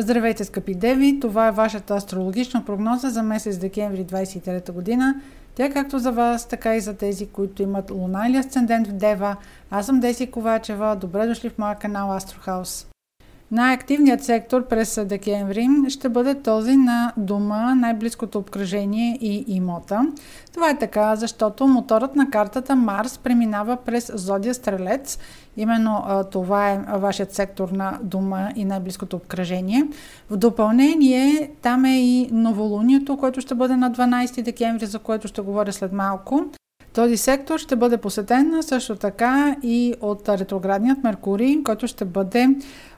Здравейте, скъпи деви! Това е вашата астрологична прогноза за месец декември 2023 година. Тя както за вас, така и за тези, които имат луна или асцендент в Дева. Аз съм Деси Ковачева. Добре дошли в моя канал Астрохаус. Най-активният сектор през декември ще бъде този на дома, най-близкото обкръжение и имота. Това е така, защото моторът на картата Марс преминава през Зодия Стрелец. Именно това е вашият сектор на дома и най-близкото обкръжение. В допълнение, там е и новолунието, което ще бъде на 12 декември, за което ще говоря след малко. Този сектор ще бъде посетен също така и от ретроградният Меркурий, който ще бъде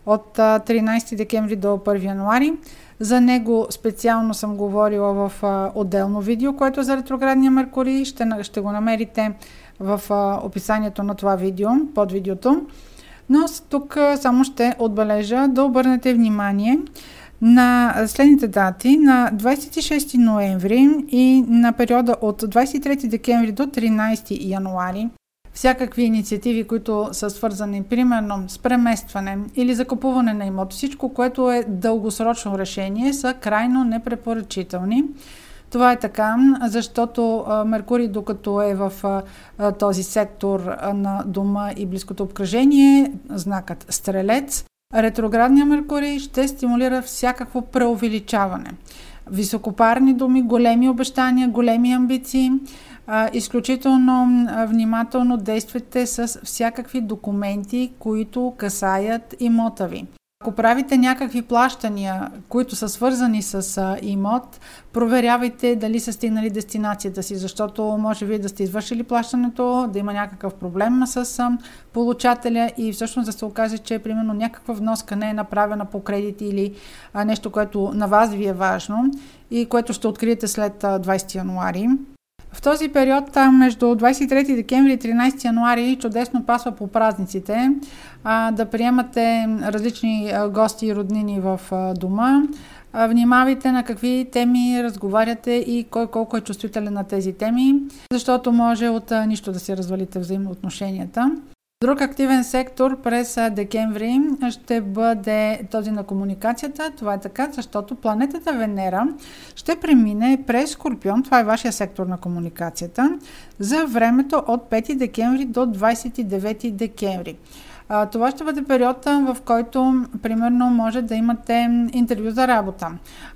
от 13 декември до 1 януари. За него специално съм говорила в отделно видео, което е за ретроградния Меркурий. Ще, ще го намерите в описанието на това видео, под видеото. Но тук само ще отбележа да обърнете внимание на следните дати на 26 ноември и на периода от 23 декември до 13 януари всякакви инициативи, които са свързани примерно с преместване или закупуване на имот, всичко, което е дългосрочно решение, са крайно непрепоръчителни. Това е така, защото Меркурий, докато е в този сектор на дома и близкото обкръжение, знакът Стрелец, ретроградния Меркурий ще стимулира всякакво преувеличаване. Високопарни думи, големи обещания, големи амбиции – изключително внимателно действайте с всякакви документи, които касаят имота ви. Ако правите някакви плащания, които са свързани с имот, проверявайте дали са стигнали дестинацията си, защото може вие да сте извършили плащането, да има някакъв проблем с получателя и всъщност да се окаже, че примерно някаква вноска не е направена по кредит или нещо, което на вас ви е важно и което ще откриете след а, 20 януари. В този период, там между 23 декември и 13 януари, чудесно пасва по празниците а, да приемате различни а, гости и роднини в а, дома. А, внимавайте на какви теми разговаряте и кой колко е чувствителен на тези теми, защото може от а, нищо да си развалите взаимоотношенията. Друг активен сектор през декември ще бъде този на комуникацията. Това е така, защото планетата Венера ще премине през Скорпион, това е вашия сектор на комуникацията, за времето от 5 декември до 29 декември. А, това ще бъде период, в който, примерно, може да имате интервю за работа.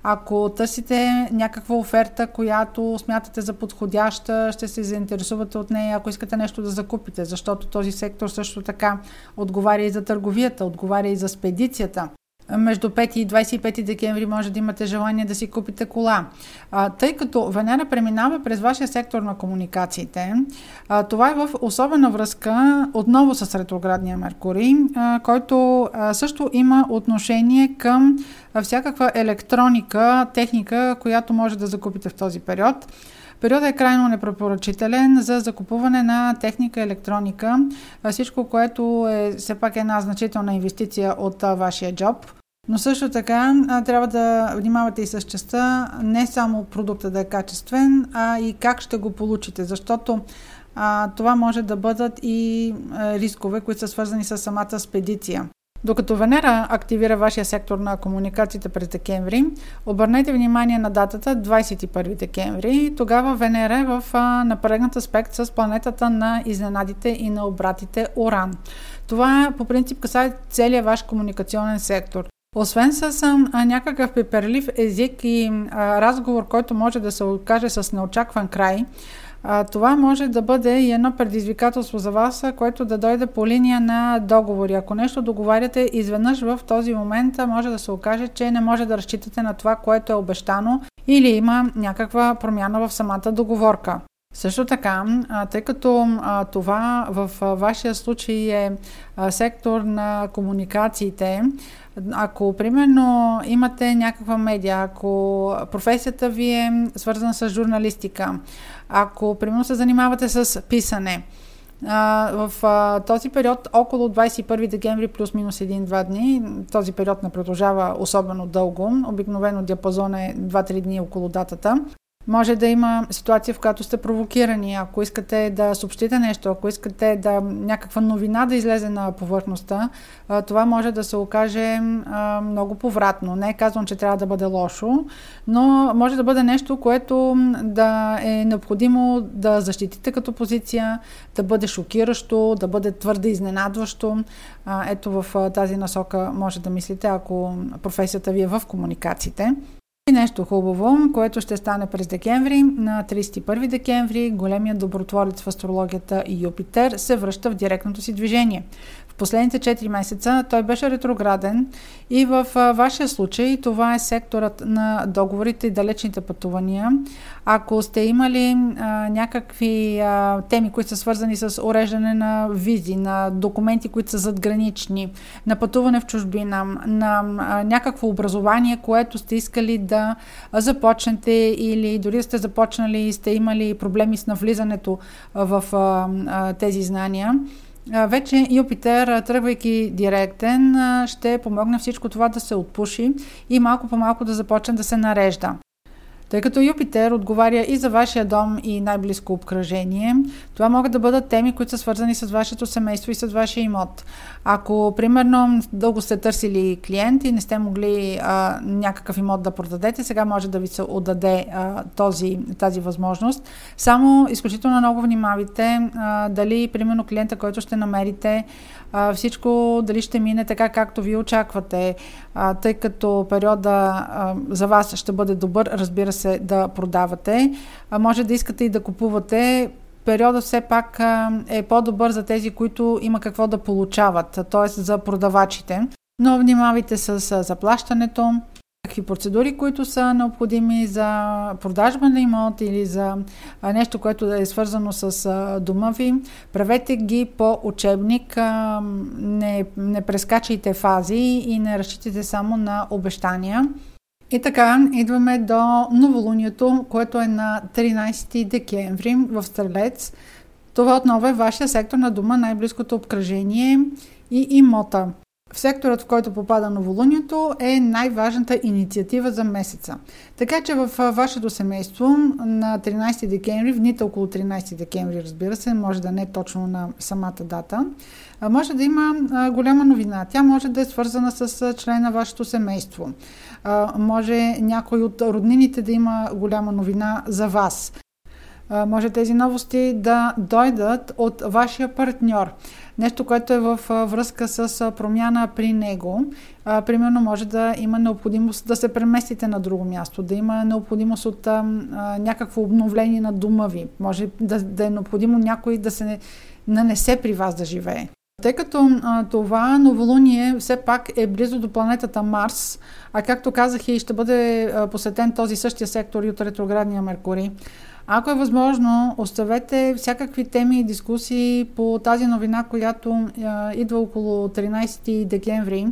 Ако търсите някаква оферта, която смятате за подходяща, ще се заинтересувате от нея, ако искате нещо да закупите, защото този сектор също така отговаря и за търговията, отговаря и за спедицията между 5 и 25 декември може да имате желание да си купите кола. Тъй като Венера преминава през вашия сектор на комуникациите, това е в особена връзка отново с ретроградния Меркурий, който също има отношение към всякаква електроника, техника, която може да закупите в този период. Периодът е крайно непрепоръчителен за закупуване на техника, електроника, всичко, което е все пак една значителна инвестиция от вашия джоб. Но също така трябва да внимавате и с частта не само продукта да е качествен, а и как ще го получите, защото а, това може да бъдат и рискове, които са свързани с самата спедиция. Докато Венера активира вашия сектор на комуникациите през декември, обърнете внимание на датата 21 декември. Тогава Венера е в напрегнат аспект с планетата на изненадите и на обратите Оран. Това по принцип касае целият ваш комуникационен сектор. Освен с а, някакъв пеперлив език и а, разговор, който може да се окаже с неочакван край, това може да бъде и едно предизвикателство за вас, което да дойде по линия на договори. Ако нещо договаряте, изведнъж в този момент може да се окаже, че не може да разчитате на това, което е обещано или има някаква промяна в самата договорка. Също така, тъй като това в вашия случай е сектор на комуникациите, ако примерно имате някаква медия, ако професията ви е свързана с журналистика, ако примерно се занимавате с писане, в този период, около 21 декември плюс-минус 1-2 дни, този период не продължава особено дълго, обикновено диапазон е 2-3 дни около датата, Може да има ситуация, в която сте провокирани. Ако искате да съобщите нещо, ако искате да някаква новина да излезе на повърхността, това може да се окаже много повратно. Не е казвам, че трябва да бъде лошо, но може да бъде нещо, което да е необходимо да защитите като позиция, да бъде шокиращо, да бъде твърде изненадващо. Ето в тази насока може да мислите, ако професията ви е в комуникациите. И нещо хубаво, което ще стане през декември. На 31 декември големият добротворец в астрологията Юпитер се връща в директното си движение последните 4 месеца той беше ретрограден и в вашия случай това е секторът на договорите и далечните пътувания. Ако сте имали а, някакви а, теми, които са свързани с уреждане на визи, на документи, които са задгранични, на пътуване в чужбина, на а, някакво образование, което сте искали да започнете или дори сте започнали и сте имали проблеми с навлизането в а, а, тези знания, вече Юпитер, тръгвайки директен, ще помогне всичко това да се отпуши и малко по малко да започне да се нарежда. Тъй като Юпитер отговаря и за вашия дом и най-близко обкръжение, това могат да бъдат теми, които са свързани с вашето семейство и с вашия имот. Ако, примерно, дълго сте търсили клиент и не сте могли а, някакъв имот да продадете, сега може да ви се отдаде а, този, тази възможност. Само изключително много внимавайте а, дали, примерно, клиента, който ще намерите, а, всичко дали ще мине така, както ви очаквате, а, тъй като периода а, за вас ще бъде добър, разбира се, да продавате. А, може да искате и да купувате периода все пак е по-добър за тези, които има какво да получават, т.е. за продавачите. Но внимавайте с заплащането, какви процедури, които са необходими за продажба на имот или за нещо, което е свързано с дома ви. Правете ги по учебник, не, не прескачайте фази и не разчитайте само на обещания. И така, идваме до новолунието, което е на 13 декември в Стрелец. Това отново е вашия сектор на дома, най-близкото обкръжение и имота. В секторът, в който попада новолунието, е най-важната инициатива за месеца. Така че в вашето семейство на 13 декември, в дните около 13 декември, разбира се, може да не е точно на самата дата, може да има голяма новина. Тя може да е свързана с член на вашето семейство. Може някой от роднините да има голяма новина за вас. Може тези новости да дойдат от вашия партньор. Нещо, което е в връзка с промяна при него. Примерно може да има необходимост да се преместите на друго място, да има необходимост от някакво обновление на дома ви. Може да, да е необходимо някой да се нанесе при вас да живее. Тъй като а, това новолуние все пак е близо до планетата Марс, а както казах и ще бъде а, посетен този същия сектор и от ретроградния Меркурий, ако е възможно, оставете всякакви теми и дискусии по тази новина, която а, идва около 13 декември.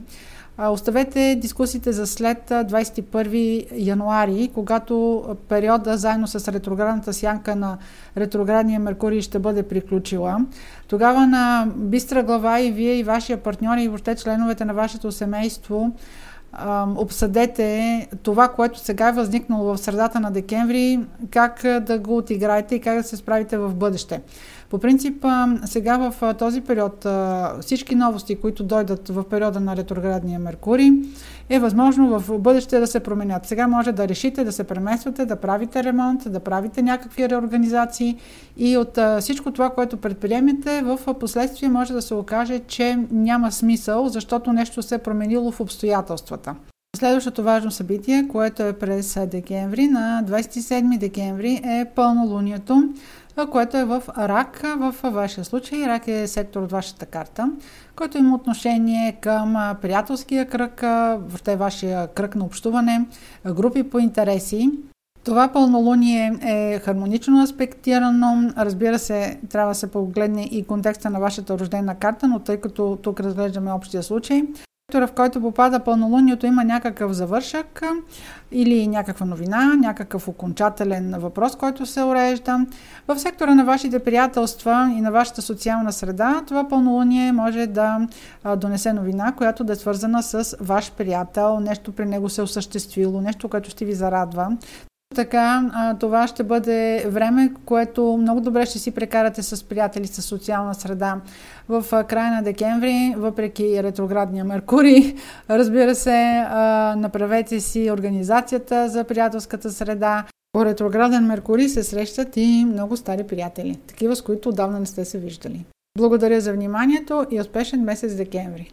А, оставете дискусиите за след 21 януари, когато периода заедно с ретроградната сянка на ретроградния Меркурий ще бъде приключила. Тогава на бистра глава и вие и вашия партньор и въобще членовете на вашето семейство обсъдете това, което сега е възникнало в средата на декември, как да го отиграете и как да се справите в бъдеще. По принцип, сега в този период всички новости, които дойдат в периода на ретроградния Меркурий, е възможно в бъдеще да се променят. Сега може да решите да се премествате, да правите ремонт, да правите някакви реорганизации и от всичко това, което предприемете, в последствие може да се окаже, че няма смисъл, защото нещо се е променило в обстоятелствата. Следващото важно събитие, което е през декември, на 27 декември е пълнолунието което е в рак. В вашия случай рак е сектор от вашата карта, който има отношение към приятелския кръг, въобще вашия кръг на общуване, групи по интереси. Това пълнолуние е хармонично аспектирано. Разбира се, трябва да се погледне и контекста на вашата рождена карта, но тъй като тук разглеждаме общия случай, сектора, в който попада пълнолунието, има някакъв завършък или някаква новина, някакъв окончателен въпрос, който се урежда. В сектора на вашите приятелства и на вашата социална среда, това пълнолуние може да донесе новина, която да е свързана с ваш приятел, нещо при него се осъществило, нещо, което ще ви зарадва. Така, това ще бъде време, което много добре ще си прекарате с приятели с социална среда в края на декември, въпреки ретроградния Меркурий. Разбира се, направете си организацията за приятелската среда. По ретрограден Меркурий се срещат и много стари приятели, такива с които отдавна не сте се виждали. Благодаря за вниманието и успешен месец декември!